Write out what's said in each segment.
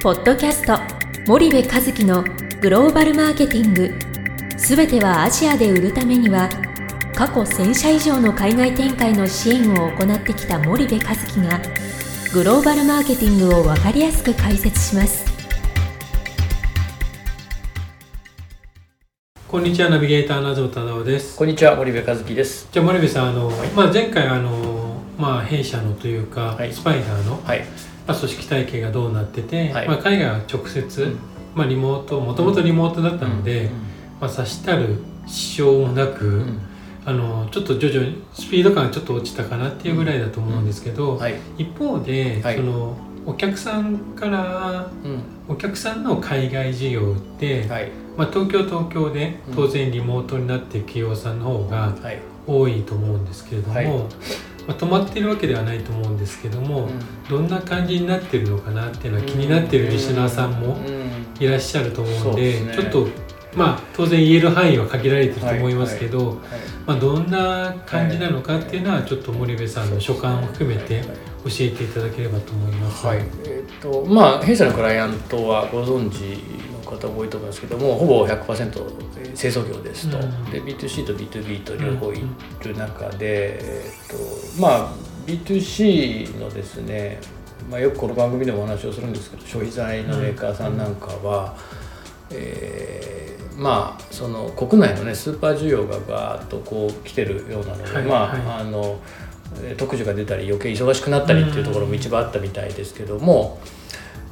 ポッドキャスト森部和樹のグローバルマーケティング。すべてはアジアで売るためには過去1000社以上の海外展開の支援を行ってきた森部和樹がグローバルマーケティングを分かりやすく解説します。こんにちはナビゲーターの東忠夫です。こんにちは森部和樹です。じゃあ森部さんあの、まあ、前回あの、まあ、弊社のというか、はい。スパイダーの、はい。まあ、組織体系がどうなってて、はい。まあ、海外は直接、うん。まあ、リモートもともとリモートだったので、まあ、差したる支障もなく、うん。あのちょっと徐々にスピード感がちょっと落ちたかなっていうぐらいだと思うんですけど、はい。一方で、はい。そのお客さんからうん。お客さんの海外事業って、はい。まあ、東京東京でうん。当然リモートになっている企業さんの方がはい。多いと思うんですけれども、はいまあ、止まってるわけではないと思うんですけども、どんな感じになってるのかなっていうのは気になってるリスナーさんもうん。いらっしゃると思うんでちょっとまあ当然言える範囲は限られてると思いますけど、はい。まあ、どんな感じなのかっていうのはちょっと森部さんの所感を含めて教えていただければと思います。はい。えっとまあ弊社のクライアントはご存知の方も多いと思いますけども、ほぼ100%製造業ですと。うんで B2C と B2B と両方いる中で、えっとまあ B2C のですね。まあ、よくこの番組でもお話をするんですけど消費財のメーカーさんなんかは、えーまあその国内のねスーパー需要がガーッとこう来てるようなので、はいまあ、はいあのえー特需が出たり余計忙しくなったりっていうところも一番あったみたいですけども、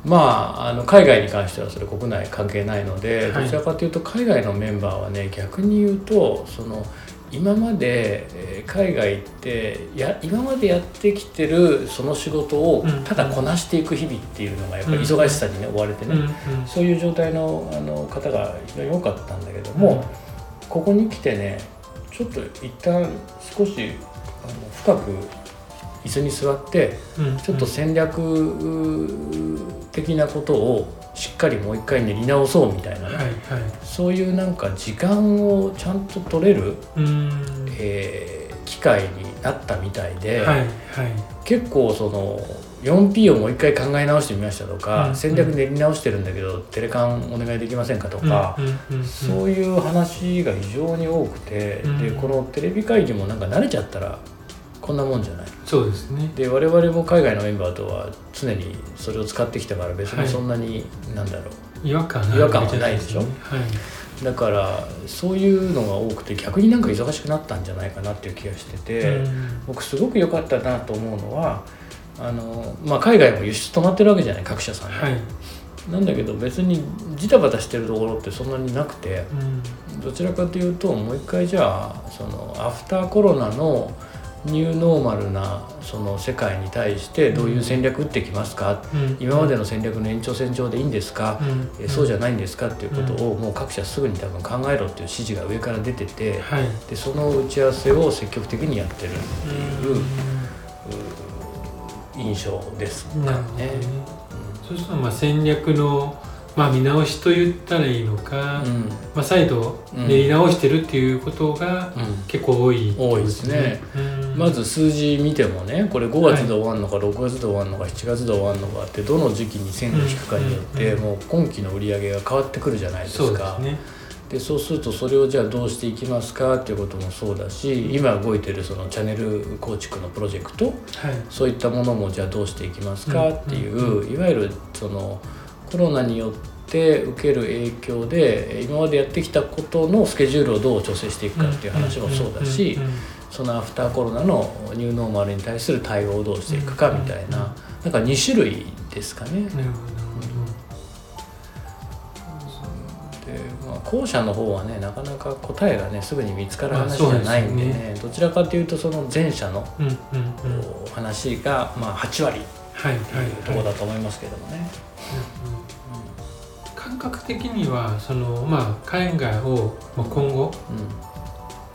まああの海外に関してはそれ国内関係ないので、はい。どちらかというと海外のメンバーはね逆に言うとその今までえー海外行ってや今までやってきてるその仕事をうんただこなしていく日々っていうのがやっぱり忙しさにね追われてね、そういう状態のあの方が非常に多かったんだけども、ここに来てねちょっと一旦少しあの深く椅子に座ってうん。ちょっと戦略的なことをしっかりもう一回練り直そうみたいなね、はいはい。そういうなんか時間をちゃんと取れる、うん。えー機会になったみたいで、はいはい。結構その 4P をもう一回考え直してみましたとか、うん。戦略練り直してるんだけどテレカンお願いできませんかとか、うんうんうんうん。そういう話が非常に多くて、うん。でこのテレビ会議もなんか慣れちゃったらこんなもんじゃない。そうですね。で我々も海外のメンバーとは常にそれを使ってきたから別にそんなに、なんだろう。違和感違和感はないでしょ？はい。だからそういうのが多くて逆になんか忙しくなったんじゃないかなっていう気がしてて、うん。僕すごく良かったなと思うのはあの、まあ、海外も輸出止まってるわけじゃない各社さんね、はい。なんだけど別にジタバタしてるところってそんなになくてうん。どちらかというともう一回じゃあそのアフターコロナのニューノーマルなその世界に対してどういう戦略打ってきますか、うん。今までの戦略の延長線上でいいんですか、うん。えそうじゃないんですかっていうことをもう各社すぐに多分考えろっていう指示が上から出ててはい。でその打ち合わせを積極的にやってるっていう印象ですかね。ね。そうするとまあ戦略のまあ見直しと言ったらいいのか、うん。まあ、再度うん練り直してるっていうことがうん。結構多いってこと多いですね。うんまず数字見てもねこれ5月で終わるのか6月で終わるのか7月で終わるのかってどの時期に線を引くかによってうん。もう今期の売り上げが変わってくるじゃないですか。でそうするとそれをじゃあどうしていきますかっていうこともそうだし今動いてるそのチャンネル構築のプロジェクトはい。そういったものもじゃあどうしていきますかっていう、うんいわゆるそのコロナによって受ける影響で今までやってきたことのスケジュールをどう調整していくかっていう話もそうだしそのアフターコロナのニューノーマルに対する対応をどうしていくかみたいななんか2種類ですかね。なるほど。でまあ、後者の方はねなかなか答えがねすぐに見つかる話じゃないんでねね。どちらかというとその前者の話が、まあ、8割っていうとこ。だと思いますけどもね。感覚的にはそのまあ海外をまあ今後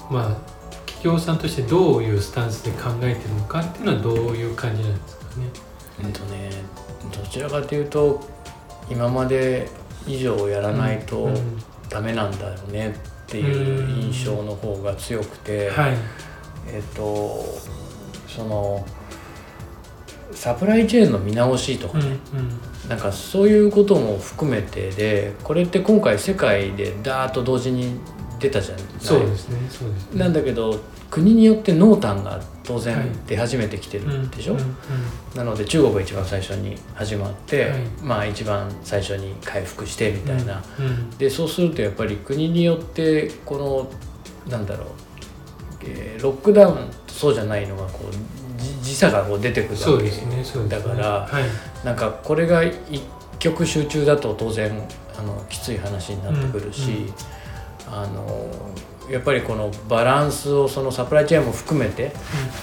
うん。まあ企業さんとしてどういうスタンスで考えてるのかっていうのはどういう感じなんですかね。うんとねどちらかというと今まで以上やらないとうんダメなんだよねっていう印象の方が強くて、はい。えっとそのサプライチェーンの見直しとかね、うんうんなんかそういうことも含めてでこれって今回世界でダーッと同時に出たじゃない？そうですねそうですね。なんだけど国によって濃淡が当はい。然出始めてきてうんるでしょ、うんうんなので中国が一番最初に始まって、はい。まあ一番最初に回復してみたいな、うんでそうするとやっぱり国によってこのなんだろう、えーロックダウンとそうじゃないのがこうじ時差がこう出てくるわけそうですねそうですね。だからはい。なんかこれが一極集中だと当然あのきつい話になってくるし、うんうんあのやっぱりこのバランスをそのサプライチェーンも含めて、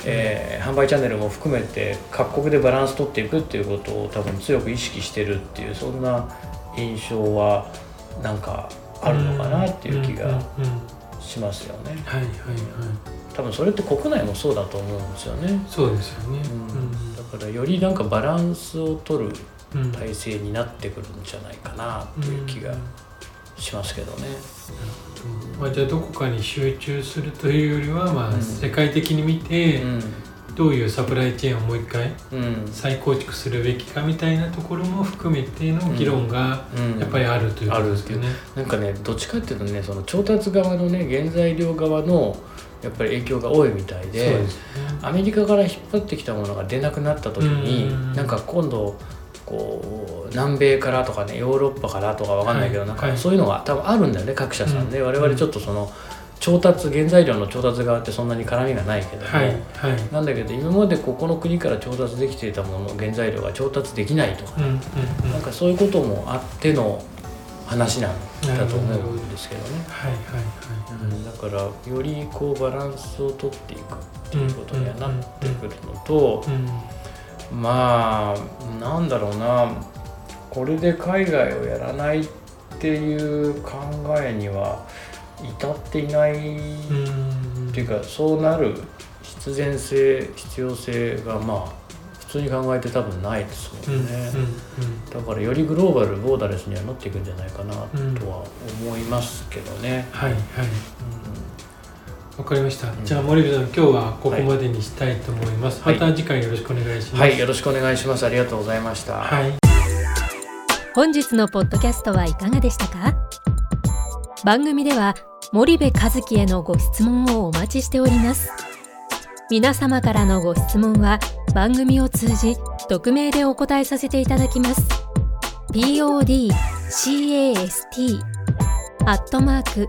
えー販売チャンネルも含めて各国でバランス取っていくっていうことを多分強く意識してるっていうそんな印象はなんかあるのかなっていう気がんんうんしますよね。はいはいはい。多分それって国内もそうだと思うんですよね。そうですよね。うん。だからよりなんかバランスを取るうん。うん体制になってくるんじゃないかなっていう気がしますけどね。まあ、じゃあどこかに集中するというよりは、まあうん。世界的に見てうん。どういうサプライチェーンをもう一回うん。再構築するべきかみたいなところも含めての議論がうん。やっぱりあるということですよね。なんかねどっちかっていうとねその調達側のね原材料側のやっぱり影響が多いみたいでね。アメリカから引っ張ってきたものが出なくなった時にうん。なんか今度こう南米からとかねヨーロッパからとかわかんないけど、なんかそういうのが多分あるんだよね各社さんね、うん。我々ちょっとその調達原材料の調達側ってそんなに絡みがないけども、はい。はい。なんだけど今までここの国から調達できていたもの原材料が調達できないとか、うん。うん。うん。なんかそういうこともあっての話なんだと思うんですけどね。はい。はい。うん。だからよりこうバランスをとっていくっていうことにはなってくるのとはいうんまあなんだろうな。これで海外をやらないっていう考えには至っていない。うん。っていうかそうなる必然性必要性がまあ普通に考えて多分ないですもうんんね、うん。だからよりグローバルボーダレスにはなっていくんじゃないかなとうんは思いますけどね、はいはいわかりました、ん。じゃあ森部さん今日はここまでにしたいと思います、はい。また次回よろしくお願いします。はいよろしくお願いします。ありがとうございました、はい。本日のポッドキャストはいかがでしたか？番組では森部和樹へのご質問をお待ちしております。皆様からのご質問は番組を通じ匿名でお答えさせていただきます。podcast アットマーク